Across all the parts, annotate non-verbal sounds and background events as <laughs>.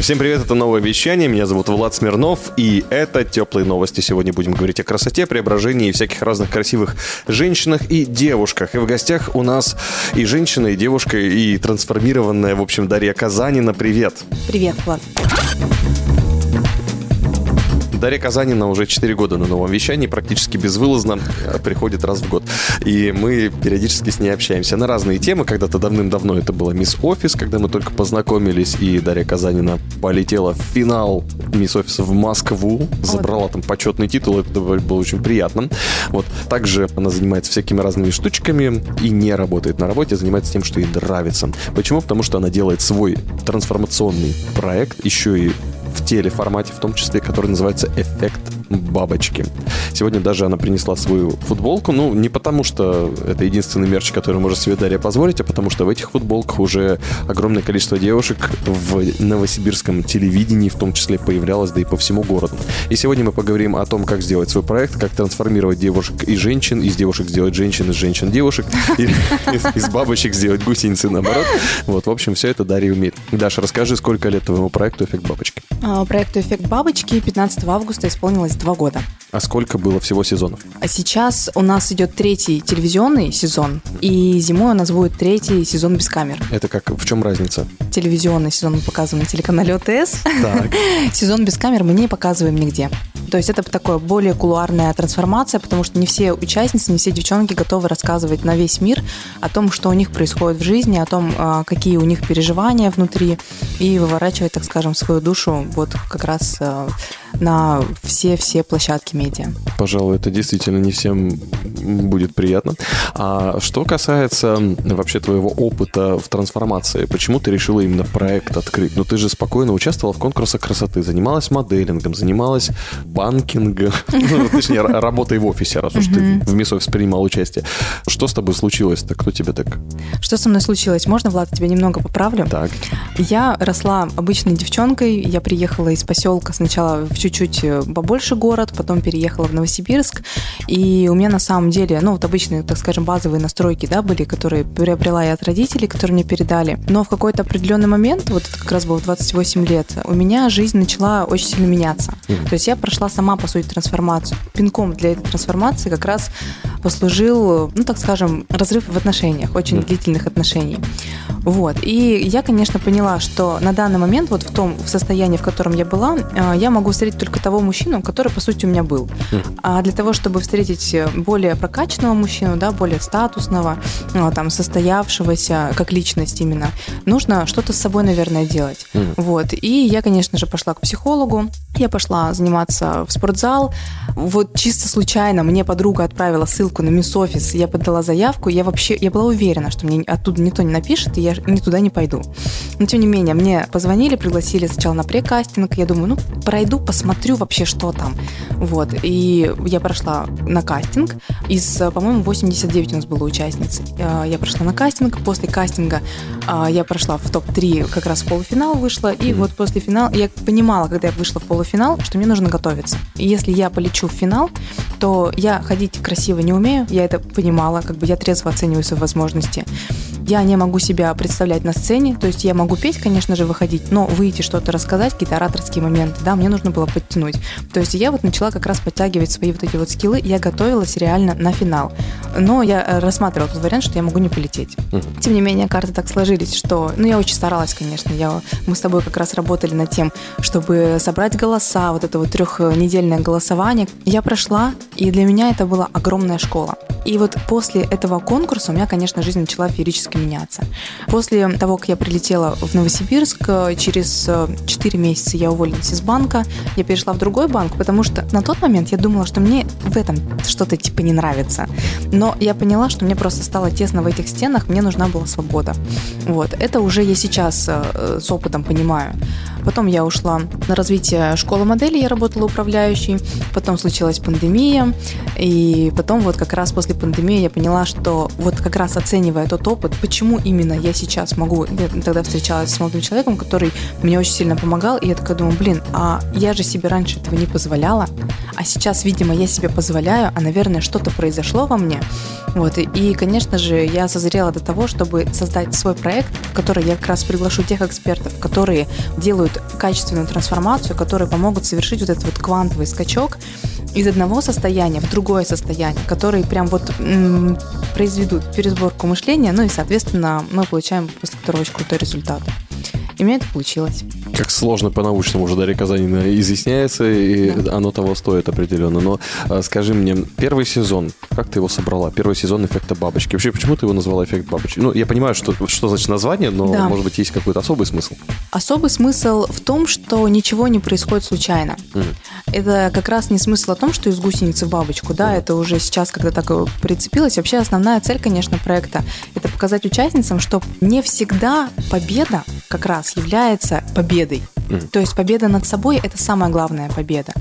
Всем привет, это новое вещание. Меня зовут Влад Смирнов, и это теплые новости. Сегодня будем говорить о красоте, преображении и всяких разных красивых женщинах и девушках. И в гостях у нас и женщина, и девушка, и трансформированная, в общем, Дарья Казанина. Привет. Привет, Влад. Дарья Казанина уже 4 года на новом вещании, практически безвылазно э, приходит раз в год. И мы периодически с ней общаемся на разные темы. Когда-то давным-давно это была Мисс Офис, когда мы только познакомились, и Дарья Казанина полетела в финал Мисс Офиса в Москву, забрала там почетный титул, это было очень приятно. Вот. Также она занимается всякими разными штучками и не работает на работе, занимается тем, что ей нравится. Почему? Потому что она делает свой трансформационный проект, еще и в телеформате, в том числе, который называется «Эффект бабочки». Сегодня даже она принесла свою футболку, ну, не потому что это единственный мерч, который может себе Дарья позволить, а потому что в этих футболках уже огромное количество девушек в новосибирском телевидении в том числе появлялось, да и по всему городу. И сегодня мы поговорим о том, как сделать свой проект, как трансформировать девушек и женщин, из девушек сделать женщин, из женщин девушек, <laughs> из бабочек сделать гусеницы наоборот. Вот, в общем, все это Дарья умеет. Даша, расскажи, сколько лет твоему проекту «Эффект бабочки»? А, Проекту «Эффект бабочки» 15 августа исполнилось два года. А сколько было всего сезонов? А сейчас у нас идет третий телевизионный сезон, и зимой у нас будет третий сезон без камер. Это как, в чем разница? Телевизионный сезон мы показываем на телеканале ОТС. Так. <laughs> Сезон без камер мы не показываем нигде. То есть это такое более кулуарная трансформация, потому что не все участницы, не все девчонки готовы рассказывать на весь мир о том, что у них происходит в жизни, о том, а, какие у них переживания внутри, и выворачивать, так скажем, свою душу вот как раз а, на все-все площадки медиа. Пожалуй, это действительно не всем будет приятно. А что касается вообще твоего опыта в трансформации, почему ты решила именно проект открыть? Ну, ты же спокойно участвовала в конкурсах красоты, занималась моделингом, занималась банкингом, <laughs> ну, точнее, работой в офисе, раз уж ты в Мисс Офис принимал участие. Что с тобой случилось-то? Кто тебе так? Что со мной случилось? Можно, Влад, тебя немного поправлю? Так. Я росла обычной девчонкой. Я приехала из поселка сначала в чуть-чуть э, побольше город, потом переехала в Новосибирск. И у меня на самом деле, ну, вот обычные, так скажем, базовые настройки, да, были, которые приобрела я от родителей, которые мне передали. Но в какой-то определенный момент, вот это как раз было в 28 лет, у меня жизнь начала очень сильно меняться. То есть я прошла сама, по сути, трансформацию. Пинком для этой трансформации как раз послужил, ну, так скажем, разрыв в отношениях, очень длительных отношений. Вот. И я, конечно, поняла, что на данный момент, вот в том в состоянии, в котором я была, э, я могу встретить только того мужчину, который, по сути, у меня был. А для того, чтобы встретить более прокачанного мужчину, да, более статусного, э, там, состоявшегося, как личность именно, нужно что-то с собой, наверное, делать. Вот. И я, конечно же, пошла к психологу, я пошла заниматься в спортзал. Вот чисто случайно мне подруга отправила ссылку на Мисс Офис, я подала заявку, я вообще, я была уверена, что мне оттуда никто не напишет, и я ни туда не пойду. Но тем не менее, мне позвонили, пригласили сначала на прекастинг, я думаю, ну, пройду, посмотрю вообще, что там. Вот, и я прошла на кастинг, из, по-моему, 89 у нас было участниц. Э, Я прошла на кастинг, после кастинга э, я прошла в топ-3, как раз в полуфинал вышла, и вот после финала, я понимала, когда я вышла в полуфинал, что мне нужно готовиться. И если я полечу в финал, то я ходить красиво не умею, я это понимала, как бы я трезво оцениваю свои возможности. Я не могу себя представлять на сцене, то есть я могу петь, конечно же, выходить, но выйти что-то рассказать, какие-то ораторские моменты, да, мне нужно было подтянуть. То есть я вот начала как раз подтягивать свои вот эти вот скиллы, я готовилась реально на финал. Но я э, рассматривала тот вариант, что я могу не полететь. Тем не менее, карты так сложились, что, ну, я очень старалась, конечно, я, мы с тобой как раз работали над тем, чтобы собрать голоса, вот это вот трехнедельное голосование. Я прошла, и для меня это была огромная школа. И вот после этого конкурса у меня, конечно, жизнь начала феерически меняться. После того, как я прилетела в Новосибирск, э, через 4 месяца я уволилась из банка, я перешла в другой банк, потому что на тот момент я думала, что мне в этом что-то типа не нравится. Но я поняла, что мне просто стало тесно в этих стенах, мне нужна была свобода. Вот. Это уже я сейчас э, с опытом понимаю. Потом я ушла на развитие школы моделей, я работала управляющей. Потом случилась пандемия, И потом вот как раз после пандемии я поняла, что вот как раз оценивая тот опыт, почему именно я сейчас могу... Я тогда встречалась с молодым человеком, который мне очень сильно помогал, и я такая думаю, блин, а я же себе раньше этого не позволяла, а сейчас, видимо, я себе позволяю, а, наверное, что-то произошло во мне. Вот, и, и, конечно же, я созрела до того, чтобы создать свой проект, в который я как раз приглашу тех экспертов, которые делают качественную трансформацию, которые помогут совершить вот этот вот квантовый скачок из одного состояния в другое состояние, которые прям вот м, произведут пересборку мышления, ну и, соответственно, мы получаем после которого очень крутой результат. И у меня это получилось. Как сложно по-научному уже Дарья Казанина изъясняется, и Да. оно того стоит определенно. Но а, скажи мне, первый сезон, как ты его собрала? Первый сезон «Эффекта бабочки». Вообще, почему ты его назвала «Эффект бабочки»? Ну, я понимаю, что, что значит название, но, Да. может быть, есть какой-то особый смысл. Особый смысл в том, что ничего не происходит случайно. Это как раз не смысл о том, что из гусеницы в бабочку, да, это уже сейчас когда так прицепилось. Вообще основная цель, конечно, проекта – это показать участницам, что не всегда победа как раз является победой. 7. То есть победа над собой – это самая главная победа.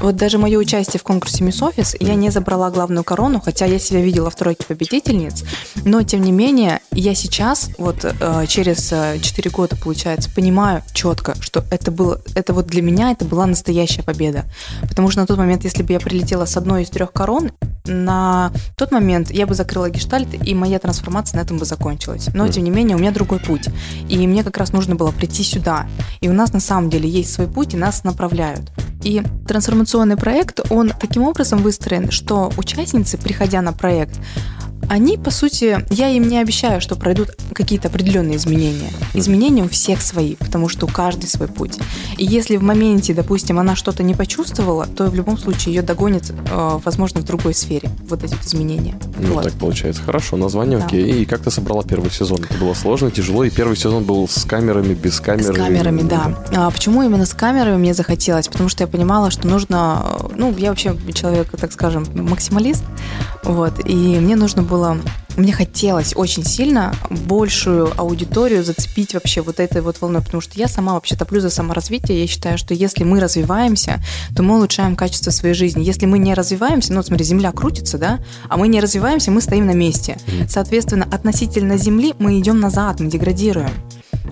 Вот даже мое участие в конкурсе Miss Office, я не забрала главную корону, хотя я себя видела в тройке победительниц, но тем не менее я сейчас, вот э, через 4 года, получается, понимаю четко, что это было, это вот для меня это была настоящая победа. Потому что на тот момент, если бы я прилетела с одной из трех корон, на тот момент я бы закрыла гештальт, и моя трансформация на этом бы закончилась. Но, тем не менее, у меня другой путь. И мне как раз нужно было прийти сюда. И у нас на самом деле есть свой путь, и нас направляют. И трансформационный проект, он таким образом выстроен, что участницы, приходя на проект, они, по сути, я им не обещаю, что пройдут какие-то определенные изменения. Изменения у всех свои, потому что у каждой свой путь. И если в моменте, допустим, она что-то не почувствовала, то в любом случае ее догонит, э, возможно, в другой сфере вот эти изменения. Ну, Вот. так получается. Хорошо, название Да. окей. И как ты собрала первый сезон? Это было сложно, тяжело, и первый сезон был с камерами, без камер. С камерами, да. А почему именно с камерами мне захотелось? Потому что я понимала, что нужно... э, Ну, я вообще человек, так скажем, максималист. Вот. И мне нужно было... Мне хотелось очень сильно большую аудиторию зацепить вообще вот этой вот волной, потому что я сама вообще топлю за саморазвитие. Я считаю, что если мы развиваемся, то мы улучшаем качество своей жизни. Если мы не развиваемся, ну, вот смотри, Земля крутится, да, а мы не развиваемся, мы стоим на месте. Соответственно, относительно Земли мы идем назад, мы деградируем.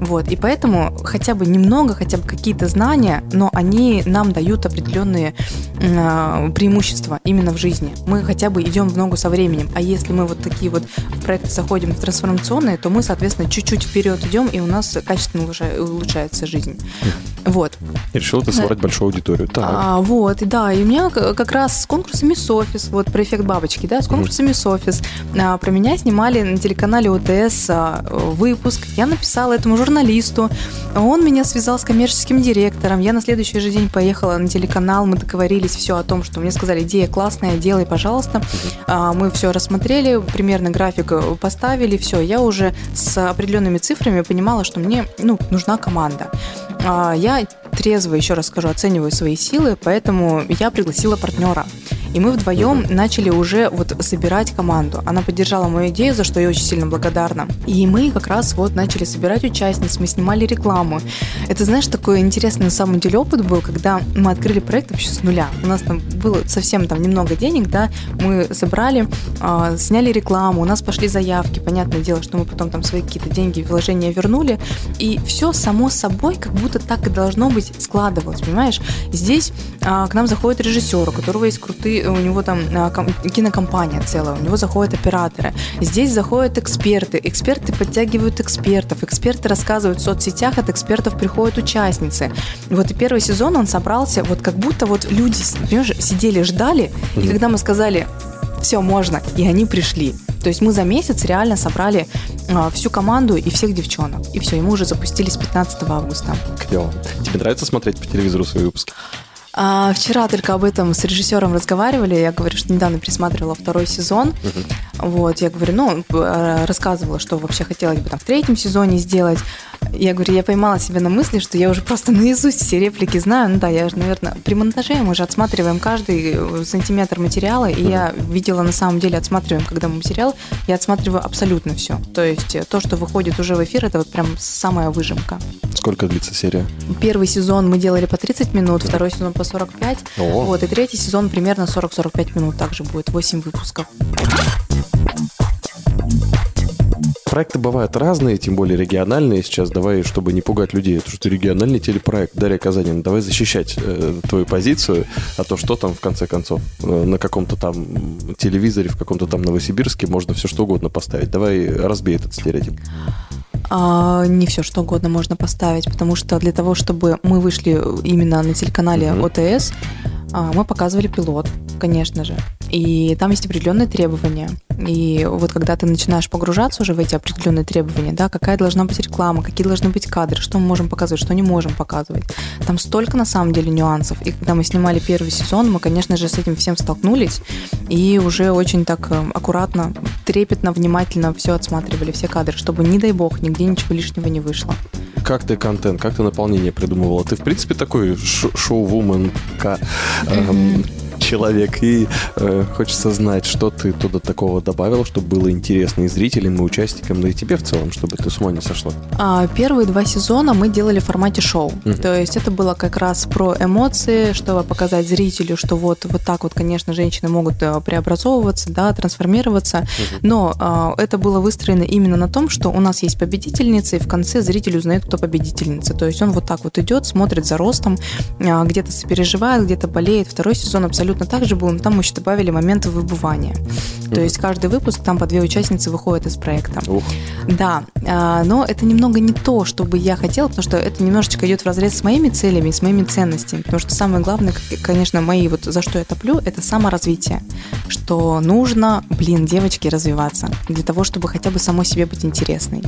Вот, и поэтому хотя бы немного, хотя бы какие-то знания, но они нам дают определенные э, преимущества именно в жизни. Мы хотя бы идем в ногу со временем. А если мы вот такие вот в проекты заходим в трансформационные, то мы, соответственно, чуть-чуть вперед идем, и у нас качественно улучша- улучшается жизнь. Вот. И решила ты собрать большую аудиторию. Так. А, вот, и да, и у меня как раз с конкурса Miss Office, вот про эффект бабочки, да, с конкурса Miss Office, а, про меня снимали на телеканале ОТС а, выпуск, я написала этому журналисту, он меня связал с коммерческим директором, я на следующий же день поехала на телеканал, мы договорились все о том, что мне сказали, идея классная, делай, пожалуйста, А, мы все рассмотрели, примерно график э, поставили, все, я уже с определенными цифрами понимала, что мне, ну, нужна команда. А, Я трезво, еще раз скажу, оцениваю свои силы, поэтому я пригласила партнера. И мы вдвоем начали уже вот собирать команду. Она поддержала мою идею, за что я очень сильно благодарна. И мы как раз вот начали собирать участниц, мы снимали рекламу. Это, знаешь, такой интересный на самом деле опыт был, когда мы открыли проект вообще с нуля. У нас там было совсем там немного денег, да, мы собрали, а, сняли рекламу, у нас пошли заявки. Понятное дело, что мы потом там свои какие-то деньги, вложения вернули. И все само собой, как будто так и должно быть, складывалось, понимаешь? Здесь а, к нам заходит режиссер, у которого есть крутые, у него там а, ком- кинокомпания целая, у него заходят операторы. Здесь заходят эксперты, эксперты подтягивают экспертов, эксперты рассказывают в соцсетях, от экспертов приходят участницы. Вот и первый сезон он собрался, вот как будто вот люди, понимаешь, сидели, ждали, и когда мы сказали, все, можно, и они пришли. То есть мы за месяц реально собрали а, всю команду и всех девчонок. И все, и мы уже запустились 15 августа. Клево. Тебе нравится смотреть по телевизору свои выпуски? А, вчера только об этом с режиссером разговаривали. Я говорю, что недавно пересматривала второй сезон. Вот, я говорю, ну, э, рассказывала, что вообще хотелось бы там в третьем сезоне сделать. Я говорю, я поймала себя на мысли, что я уже просто наизусть все реплики знаю. Ну да, я же, наверное, при монтаже мы же отсматриваем каждый э, сантиметр материала, и я видела на самом деле, отсматриваем, когда мы материал, я отсматриваю абсолютно все. То есть э, то, что выходит уже в эфир, это вот прям самая выжимка. Сколько длится серия? Первый сезон мы делали по 30 минут, второй сезон по 45, О. вот, и третий сезон примерно 40-45 минут также будет, 8 выпусков. Проекты бывают разные, тем более региональные сейчас. Давай, чтобы не пугать людей, это что региональный телепроект. Дарья Казанина, давай защищать э, твою позицию, а то что там, в конце концов, э, на каком-то там телевизоре, в каком-то там Новосибирске можно все что угодно поставить. Давай разбей этот стереотип. А, не все что угодно можно поставить, потому что для того, чтобы мы вышли именно на телеканале Мгм. ОТС, а, мы показывали пилот, конечно же. И там есть определенные требования. И вот когда ты начинаешь погружаться уже в эти определенные требования, да, какая должна быть реклама, какие должны быть кадры, что мы можем показывать, что не можем показывать. Там столько на самом деле нюансов. И когда мы снимали первый сезон, мы, конечно же, с этим всем столкнулись и уже очень так э, аккуратно, трепетно, внимательно все отсматривали, все кадры, чтобы, не дай бог, нигде ничего лишнего не вышло. Как ты контент, как ты наполнение придумывала? Ты, в принципе, такой шоу-вумен эм, человек, и э, хочется знать, что ты туда такого добавил, чтобы было интересно и зрителям, и участникам, да и тебе в целом, чтобы ты с ума не сошла. А первые два сезона мы делали в формате шоу. Мгм. То есть это было как раз про эмоции, чтобы показать зрителю, что вот, вот так вот, конечно, женщины могут э, преобразовываться, да, трансформироваться. Но а, это было выстроено именно на том, что у нас есть победительница, и в конце зритель узнает, кто победительница. То есть он вот так вот идет, смотрит за ростом, а, где-то сопереживает, где-то болеет. Второй сезон абсолютно так же был, но там мы еще добавили моменты выбывания. То есть каждый выпуск, там по две участницы выходят из проекта. Ух, Да, а, но это немного не то, что бы я хотела, потому что это немножечко идет в разрез с моими целями, с моими ценностями. Потому что самое главное, конечно, мои вот за что я топлю, это саморазвитие. Что нужно, блин, девочки, развиваться для того, чтобы хотя бы самой себе быть интересной.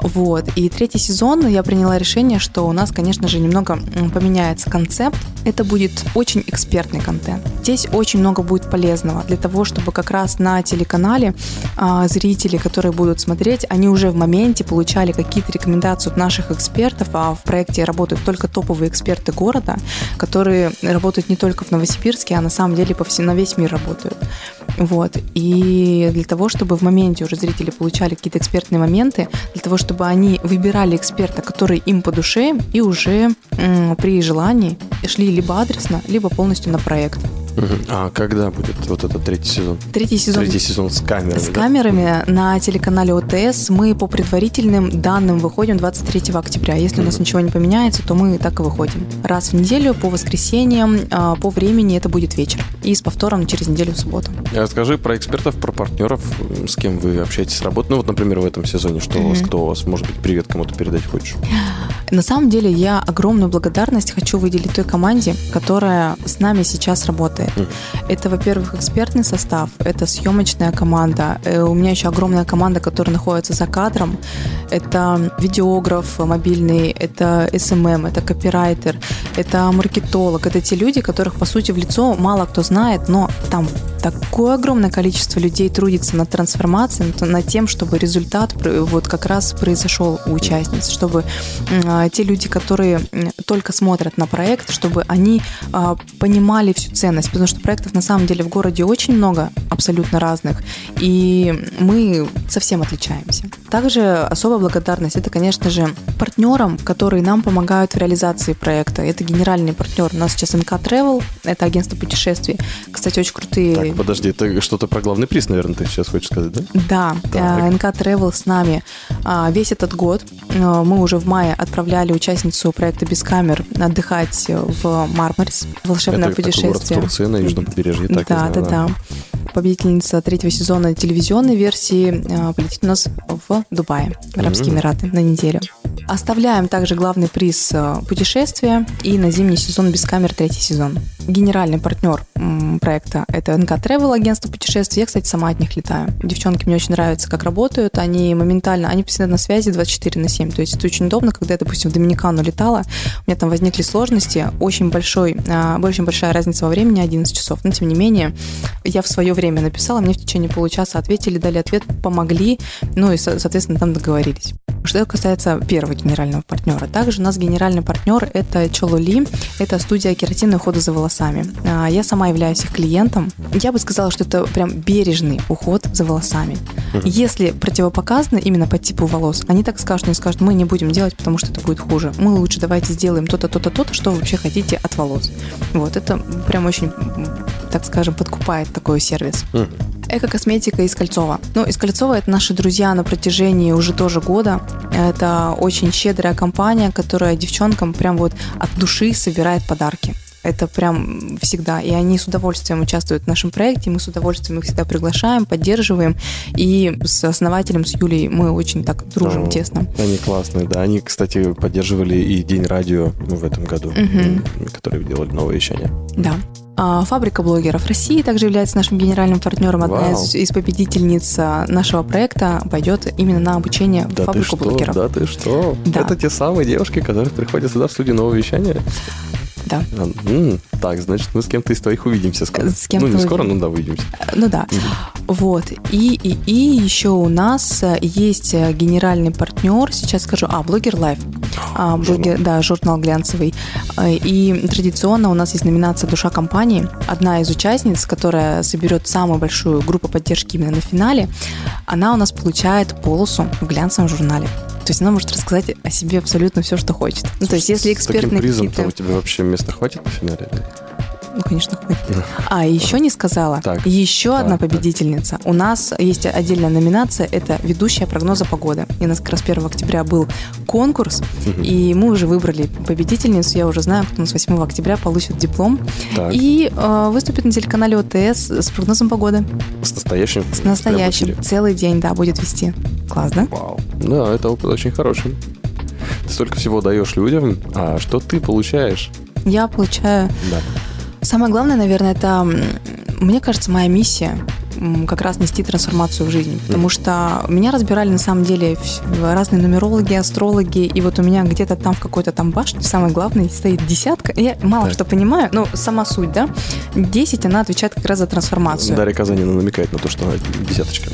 Вот. И третий сезон я приняла решение, что у нас, конечно же, немного поменяется концепт. Это будет очень экспертный контент. Здесь очень много будет полезного для того, чтобы как раз на телеканале а, зрители, которые будут смотреть, они уже в моменте получали какие-то рекомендации от наших экспертов, а в проекте работают только топовые эксперты города, которые работают не только в Новосибирске, а на самом деле по всему, на весь мир работают. Вот. И для того, чтобы в моменте уже зрители получали какие-то экспертные моменты, для того, чтобы они выбирали эксперта, который им по душе, и уже при желании шли либо адресно, либо полностью на проект. А когда будет вот этот третий сезон? Третий сезон Третий сезон с камерами, с да? камерами на телеканале ОТС мы по предварительным данным выходим 23 октября. Если у нас ничего не поменяется, то мы так и выходим. Раз в неделю по воскресеньям, а, по времени это будет вечер. И с повтором через неделю в субботу. Расскажи про экспертов, про партнеров, с кем вы общаетесь, работаете. Ну вот, например, в этом сезоне, что у вас, кто у вас, может быть, привет кому-то передать хочешь? На самом деле я огромную благодарность хочу выделить той команде, которая с нами сейчас работает. Мгм. Это, во-первых, экспертный состав, это съемочная команда. Э, У меня еще огромная команда, которая находится за кадром. Это видеограф мобильный, это SMM, это копирайтер, это маркетолог. Это те люди, которых, по сути, в лицо мало кто знает, но там такое огромное количество людей трудится над трансформацией, над- тем, чтобы результат вот как раз произошел у участниц, чтобы а, те люди, которые только смотрят на проект, чтобы они а, понимали всю ценность, потому что проектов на самом деле в городе очень много, абсолютно разных, и мы совсем отличаемся. Также особая благодарность это, конечно же, партнерам, которые нам помогают в реализации проекта. Это генеральный партнер. У нас сейчас МК Travel, это агентство путешествий. Кстати, очень крутые Так, подожди, ты что-то про главный приз, наверное, ты сейчас хочешь сказать, да? да, Так. э, НК Travel с нами а, весь этот год. Э, Мы уже в мае отправляли участницу проекта «Без камер» отдыхать в Мармарис, волшебное Это такой город в путешествие. Турции, на южном побережье, так да, да, да. Победительница третьего сезона телевизионной версии э, полетит у нас в Дубае, в Арабские. Эмираты на неделю. Оставляем также главный приз э, путешествия и на зимний сезон без камер третий сезон. Генеральный партнер проекта это НК Travel, агентство путешествий. Я, кстати, сама от них летаю. Девчонки мне очень нравится, как работают. Они моментально, они постоянно на связи 24 на 7. То есть это очень удобно, когда я, допустим, в Доминикану летала, у меня там возникли сложности, очень большой, а, очень большая разница во времени, 11 часов. Но, тем не менее, я в свое время написала, мне в течение получаса ответили, дали ответ, помогли, ну и, со- соответственно, там договорились. Что касается первого генерального партнера. Также у нас генеральный партнер – это Чолули, это студия кератинной ухода за волосами. А, Я сама являюсь их клиентом. Я бы сказала, что это прям бережный уход за волосами. Если противопоказано именно по типу волос, они так скажут, они скажут, мы не будем делать, потому что это будет хуже. Мы лучше давайте сделаем то-то, то-то, то-то, что вы вообще хотите от волос. Вот, это прям очень, так скажем, подкупает такой сервис. Мгм. Эко-косметика из Кольцова. Ну, из Кольцова это наши друзья на протяжении уже тоже года. Это очень щедрая компания, которая девчонкам прям вот от души собирает подарки. Это прям всегда. И они с удовольствием участвуют в нашем проекте, мы с удовольствием их всегда приглашаем, поддерживаем. И с основателем, с Юлей, мы очень так дружим Да. тесно. Они классные, да. Они, кстати, поддерживали и День радио в этом году, Мгм. м, которые делали новое вещание. Да. А, Фабрика блогеров России также является нашим генеральным партнером. Одна Вау. из, из победительниц а, нашего проекта пойдет именно на обучение в Да ты фабрику что, блогеров. да ты что? Да. Это те самые девушки, которые приходят сюда в студию нового вещания? Да. А, Так, значит, мы с кем-то из твоих увидимся скоро. С кем-то ну, не скоро, но да, увидимся. Ну да. Вот. И, и, и еще у нас есть генеральный партнер, сейчас скажу, а, Blogger Life. А, блогер, да, журнал глянцевый. Э, И традиционно у нас есть номинация «Душа компании». Одна из участниц, которая соберет самую большую группу поддержки именно на финале, она у нас получает полосу в глянцевом журнале. То есть она может рассказать о себе абсолютно все, что хочет. Ну, то есть если С таким экспертные призом-то какие-то... у тебя вообще места хватит на финале? Ну, конечно, хватит. А, еще не сказала. Так. Еще Так, одна так. победительница. У нас есть отдельная номинация. Это ведущая прогноза погоды. И у нас как раз 1 октября был конкурс. И мы уже выбрали победительницу. Я уже знаю, кто у нас 8 октября получит диплом. Так. И э, выступит на телеканале ОТС с прогнозом погоды. С настоящим? С настоящим. Целый день, да, будет вести. Класс, да? Вау. Да, это опыт очень хороший. Ты столько всего даешь людям, а что ты получаешь? Я получаю Да. Самое главное, наверное, это, мне кажется, моя миссия как раз нести трансформацию в жизнь. Потому что меня разбирали на самом деле разные нумерологи, астрологи, и вот у меня где-то там в какой-то там башне, самое главное, стоит десятка. Я мало Так. что понимаю, но сама суть, да? Десять, она отвечает как раз за трансформацию. Дарья Казанина намекает на то, что она десяточка.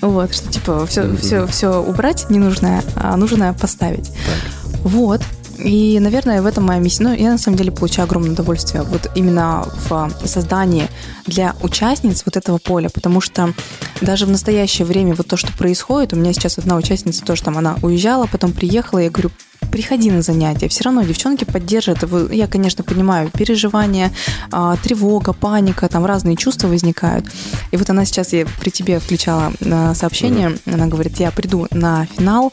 Вот, что типа все, все, все убрать ненужное, а нужное поставить. Так. Вот. И, наверное, в этом моя миссия. Ну, я на самом деле получаю огромное удовольствие вот именно в создании для участниц вот этого поля, потому что даже в настоящее время вот то, что происходит, у меня сейчас одна участница тоже там, она уезжала, потом приехала, я говорю, приходи на занятия. Все равно девчонки поддержат. Я, конечно, понимаю, переживания, а, тревога, паника, там разные чувства возникают. И вот она сейчас, я при тебе включала а, сообщение, она говорит, я приду на финал,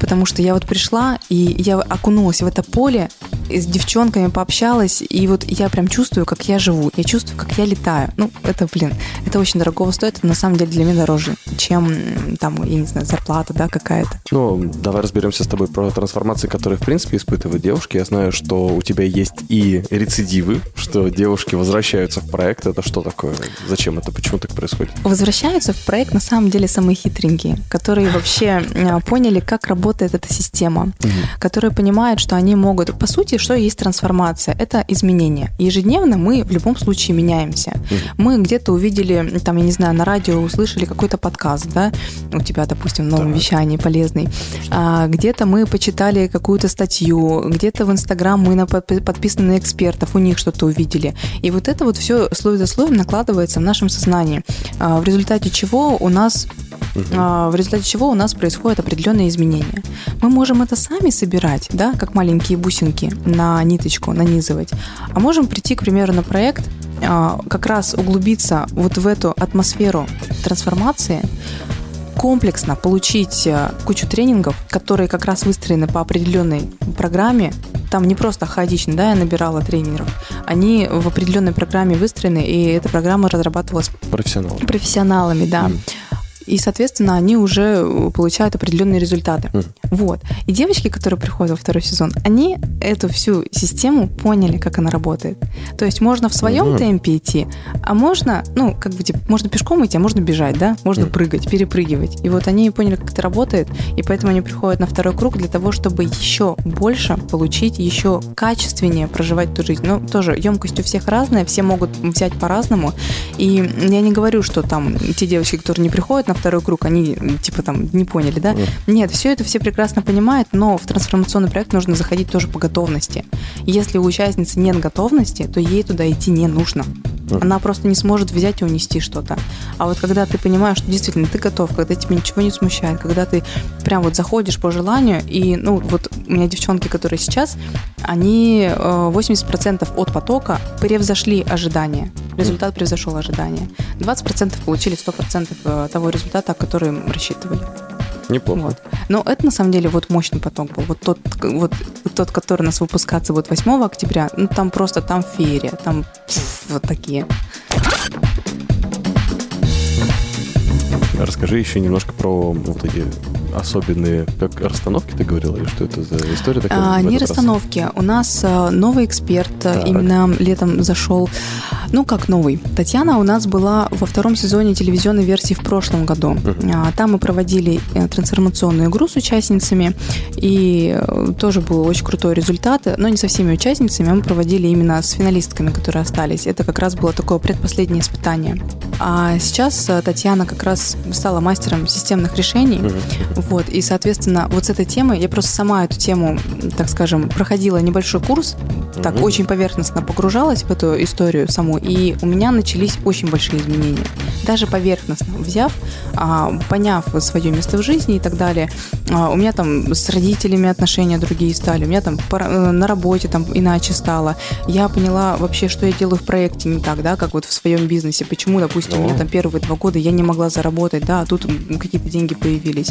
потому что я вот пришла, и я окунулась в это поле, с девчонками пообщалась, и вот я прям чувствую, как я живу, я чувствую, как я летаю. Ну, это, блин, это очень дорогого стоит, это на самом деле для меня дороже, чем там, я не знаю, зарплата, да, какая-то. Ну, давай разберемся с тобой про трансформации, которые, в принципе, испытывают девушки. Я знаю, что у тебя есть и рецидивы, что девушки возвращаются в проект. Это что такое? Зачем это? Почему так происходит? возвращаются в проект на самом деле самые хитренькие, которые вообще а, поняли, как работает эта система, которые понимают, что они могут... По сути, что есть трансформация? Это изменение. Ежедневно мы в любом случае меняемся. Мы где-то увидели, там, я не знаю, на радио услышали какой-то подкаст, да, у тебя, допустим, в новом Так. вещании полезный. А, где-то мы почитали какую-то статью, где-то в Инстаграм мы на, подпи- подписаны на экспертов, у них что-то увидели. И вот это вот все слой за слоем накладывается в нашем сознании, а, в результате чего у нас а, в результате чего у нас происходят определенные изменения. Мы можем это сами собирать, да, как маленькие бусинки на ниточку нанизывать, а можем прийти, к примеру, на проект, как раз углубиться вот в эту атмосферу трансформации, комплексно получить э, кучу тренингов, которые как раз выстроены по определенной программе. Там не просто хаотично, да, я набирала тренеров. Они в определенной программе выстроены, и эта программа разрабатывалась Профессионал. профессионалами, да. Мгм. И, соответственно, они уже э, получают определенные результаты. Мгм. Вот. И девочки, которые приходят во второй сезон, они эту всю систему поняли, как она работает. То есть можно в своем Мгм. темпе идти, а можно, ну, как бы, типа, можно пешком идти, а можно бежать, да? Можно Мгм. прыгать, перепрыгивать. И вот они поняли, как это работает, и поэтому они приходят на второй круг для того, чтобы еще больше получить, еще качественнее проживать эту жизнь. Ну, тоже емкость у всех разная, все могут взять по-разному. И я не говорю, что там те девочки, которые не приходят на второй круг, они типа там не поняли, да? Мгм. Нет, все это все прекрасно понимает, но в трансформационный проект нужно заходить тоже по готовности. Если у участницы нет готовности, то ей туда идти не нужно. Она просто не сможет взять и унести что-то. А вот когда ты понимаешь, что действительно ты готов, когда тебя ничего не смущает, когда ты прям вот заходишь по желанию, и, ну, вот у меня девчонки, которые сейчас, они э, 80% от потока превзошли ожидания. Результат превзошел ожидания. 20% получили 100% э, того результата, который мы рассчитывали. Неплохо. Вот. Но это на самом деле вот мощный поток был. Вот тот, вот тот, который у нас выпускаться будет 8 октября, ну там просто там феерия, там пф, вот такие. Расскажи еще немножко про вот эти особенные, как расстановки ты говорила, или что это за история такая? А, не этот раз? расстановки. У нас а, новый эксперт а, Так. именно летом зашел. Ну, как новый. Татьяна у нас была во втором сезоне телевизионной версии в прошлом году. А, Там мы проводили э, трансформационную игру с участницами, и э, тоже был очень крутой результат. Но не со всеми участницами, мы проводили именно с финалистками, которые остались. Это как раз было такое предпоследнее испытание. А сейчас э, Татьяна как раз стала мастером системных решений. Вот, и, соответственно, вот с этой темой, я просто сама эту тему, так скажем, проходила небольшой курс, так Мгм. очень поверхностно погружалась в эту историю саму, и у меня начались очень большие изменения. Даже поверхностно взяв, а, поняв свое место в жизни и так далее, а, у меня там с родителями отношения другие стали, у меня там э, на работе там иначе стало. Я поняла вообще, что я делаю в проекте не так, да, как вот в своем бизнесе. Почему, допустим, у меня О. там первые два года я не могла заработать, да, а тут какие-то деньги появились.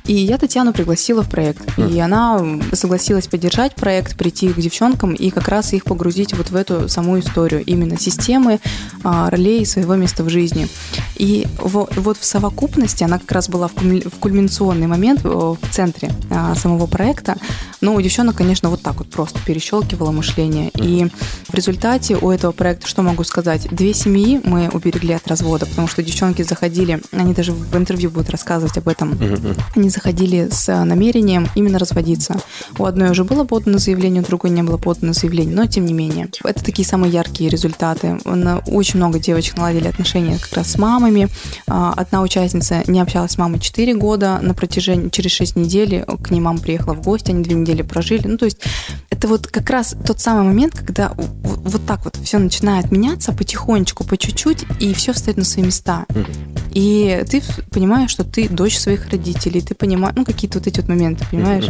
И я Татьяну пригласила в проект. И она согласилась поддержать проект, прийти к девчонкам и как раз их погрузить вот в эту саму историю именно системы, а, ролей своего места в жизни. И во- вот в совокупности она как раз была в кульми- в кульминационный момент в центре а, самого проекта. Но у девчонок, конечно, вот так вот просто перещелкивало мышление. И в результате у этого проекта, что могу сказать, две семьи мы уберегли от развода, потому что девчонки заходили, они даже в интервью будут рассказывать об этом, они заходили с э, намерением именно разводиться. У одной уже было подано заявление, у другой не было подано заявление, но тем не менее. Это такие самые яркие результаты. Очень много девочек наладили отношения как раз с мамами. А, Одна участница не общалась с мамой 4 года, на протяжении, через 6 недель к ней мама приехала в гости, они 2 недели прожили. Ну, то есть это вот как раз тот самый момент, когда вот так вот все начинает меняться потихонечку, по чуть-чуть, и все встает на свои места. И ты понимаешь, что ты дочь своих родителей, ты понимаешь, ну, какие-то вот эти вот моменты, понимаешь?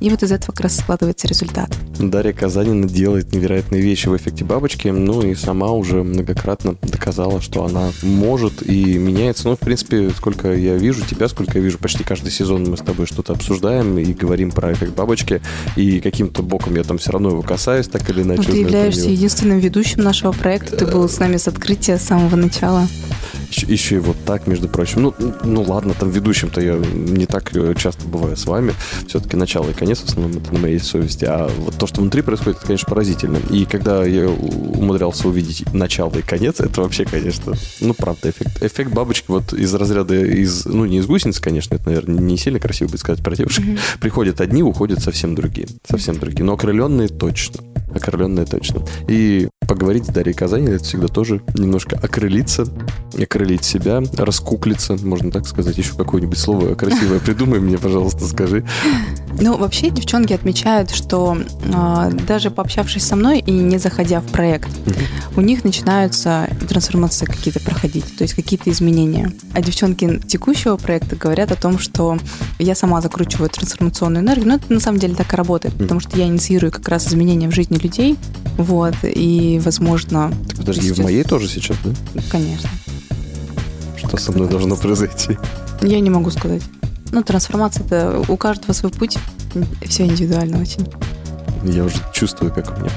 И вот из этого как раз складывается результат. Дарья Казанина делает невероятные вещи в эффекте бабочки, ну и сама уже многократно доказала, что она может и меняется. Ну, в принципе, сколько я вижу тебя, сколько я вижу, почти каждый сезон мы с тобой что-то обсуждаем и говорим про эффект бабочки, и каким-то боком я там все равно его касаюсь, так или иначе. Ну, ты являешься единственным ведущим нашего проекта, ты был с нами с открытия с самого начала. Еще, еще и вот так, между прочим. Ну, ну ладно, там ведущим-то я не так э, часто бываю с вами. Все-таки начало и конец в основном это на моей совести. А вот то, что внутри происходит, это, конечно, поразительно. И когда я умудрялся увидеть начало и конец, это вообще, конечно, ну, правда, эффект. Эффект бабочки вот из разряда, из, ну, не из гусеницы, конечно, это, наверное, не сильно красиво будет сказать про девушек. Приходят одни, уходят совсем другие. Совсем другие. Но окрыленные точно. Окрыленные точно. И поговорить с Дарьей Казани, это всегда тоже немножко окрылиться, окрылить себя, раскуклиться, можно так сказать. Еще какое-нибудь слово красивое <laughs> придумай мне, пожалуйста, скажи. Ну, вообще девчонки отмечают, что а, даже пообщавшись со мной и не заходя в проект, у них начинаются трансформации какие-то проходить, то есть какие-то изменения. А девчонки текущего проекта говорят о том, что я сама закручиваю трансформационную энергию, но это на самом деле так и работает, потому что я инициирую как раз изменения в жизни людей, вот, и, возможно, Так подожди, и в сейчас- моей тоже сейчас, да? конечно, Что со мной должно произойти? я не могу сказать. Ну, трансформация это у каждого свой путь, все индивидуально очень. Я уже чувствую, как у меня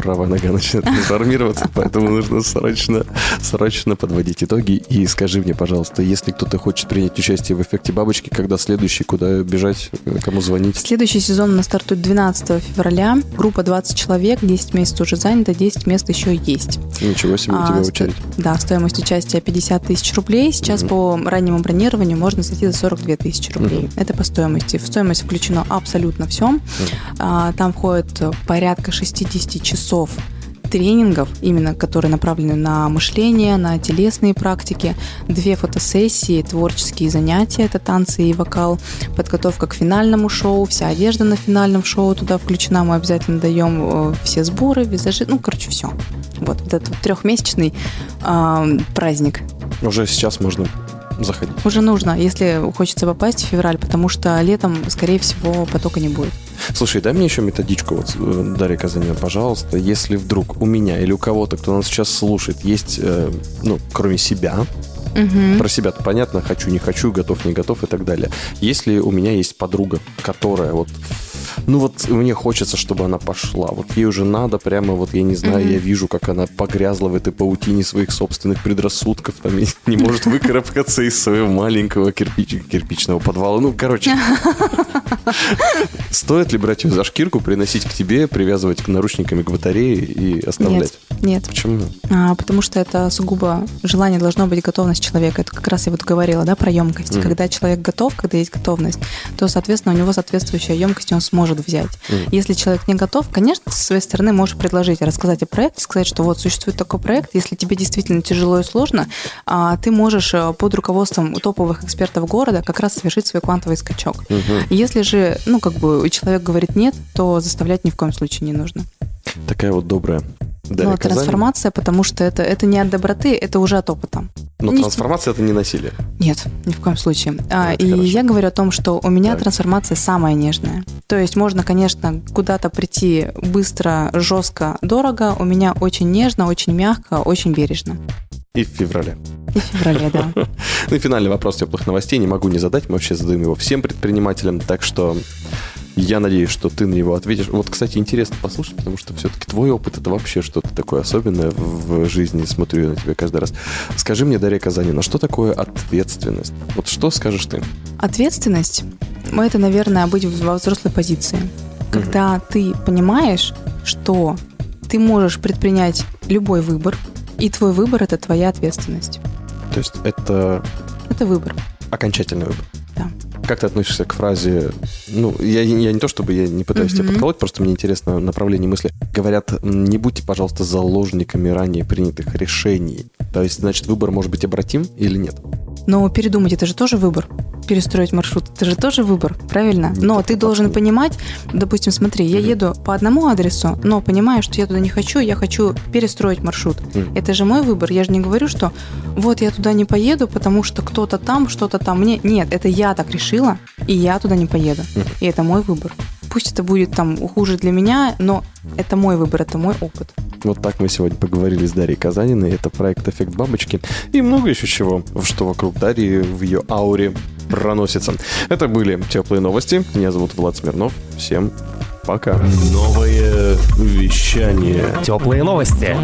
правая нога начинает трансформироваться, поэтому нужно срочно, срочно подводить итоги. И скажи мне, пожалуйста, если кто-то хочет принять участие в эффекте бабочки, когда следующий, куда бежать, э, кому звонить? Следующий сезон у нас стартует 12 февраля. Группа 20 человек, 10 мест уже занято, 10 мест еще есть. Ничего себе, у А, тебя сто- очередь. Да, стоимость участия 50 тысяч рублей. Сейчас Мгм. по раннему бронированию можно зайти за 42 тысячи рублей. Это по стоимости. В стоимость включено абсолютно все. А, Там входит порядка 60 часов тренингов, именно которые направлены на мышление, на телесные практики, две фотосессии, творческие занятия, это танцы и вокал, подготовка к финальному шоу, вся одежда на финальном шоу туда включена, мы обязательно даем э, все сборы, визажи, ну, короче, все. Вот, вот этот вот трехмесячный э, праздник. Уже сейчас можно заходить. Уже нужно, если хочется попасть в февраль, потому что летом, скорее всего, потока не будет. Слушай, дай мне еще методичку, вот, э, Дарья Казанина, пожалуйста. Если вдруг у меня или у кого-то, кто нас сейчас слушает, есть, э, ну, кроме себя, Мгм. про себя-то понятно, хочу, не хочу, готов, не готов и так далее. Если у меня есть подруга, которая вот ну вот мне хочется, чтобы она пошла. Вот ей уже надо прямо, вот я не знаю, Мгм. я вижу, как она погрязла в этой паутине своих собственных предрассудков, там не может выкарабкаться из своего маленького кирпич- кирпичного подвала. Ну, короче. <laughs> Стоит ли брать ее за шкирку, приносить к тебе, привязывать к наручниками к батарее и оставлять? Нет, нет. Почему? А, потому что это сугубо желание должно быть готовность человека. Это как раз я вот говорила, да, про емкость. Мгм. Когда человек готов, когда есть готовность, то, соответственно, у него соответствующая емкость, и он сможет взять. Мгм. Если человек не готов, конечно, со своей стороны можешь предложить, рассказать о проекте, сказать, что вот существует такой проект, если тебе действительно тяжело и сложно, а, ты можешь э, под руководством топовых экспертов города как раз совершить свой квантовый скачок. Мгм. Если же, ну, как бы человек говорит нет, то заставлять ни в коем случае не нужно. Такая вот добрая Дарья Ну, Казанина. трансформация, потому что это, это не от доброты, это уже от опыта. Но Не- трансформация это не насилие. Нет, ни в коем случае. А, Это и хорошо. я говорю о том, что у меня Так. трансформация самая нежная. То есть можно, конечно, куда-то прийти быстро, жестко, дорого. У меня очень нежно, очень мягко, очень бережно. И в феврале. И в феврале, да. <laughs> Ну и финальный вопрос теплых новостей не могу не задать. Мы вообще задаем его всем предпринимателям. Так что я надеюсь, что ты на него ответишь. Вот, кстати, интересно послушать, потому что все-таки твой опыт это вообще что-то такое особенное в жизни. Смотрю я на тебя каждый раз. Скажи мне, Дарья Казанина, что такое ответственность? Вот что скажешь ты? Ответственность – это, наверное, быть во взрослой позиции. Когда ты понимаешь, что ты можешь предпринять любой выбор, и твой выбор – это твоя ответственность. То есть это Это выбор. окончательный выбор. Да. Как ты относишься к фразе, ну, я, я не то чтобы я не пытаюсь тебя Мгм. подколоть, просто мне интересно направление мысли. Говорят, не будьте, пожалуйста, заложниками ранее принятых решений. То есть, значит, выбор может быть обратим или нет? Но передумать это же тоже выбор. Перестроить маршрут это же тоже выбор, правильно? Но ты должен понимать, допустим, смотри, я еду по одному адресу, но понимаю, что я туда не хочу, я хочу перестроить маршрут. Это же мой выбор. Я же не говорю, что вот я туда не поеду, потому что кто-то там, что-то там мне. Нет, это я так решила, и я туда не поеду. И это мой выбор. Пусть это будет там хуже для меня, но это мой выбор, это мой опыт. Вот так мы сегодня поговорили с Дарьей Казаниной. Это проект «Эффект бабочки». И много еще чего, что вокруг Дарьи в ее ауре проносится. Это были теплые новости. Меня зовут Влад Смирнов. Всем пока. Новое вещание. Теплые новости.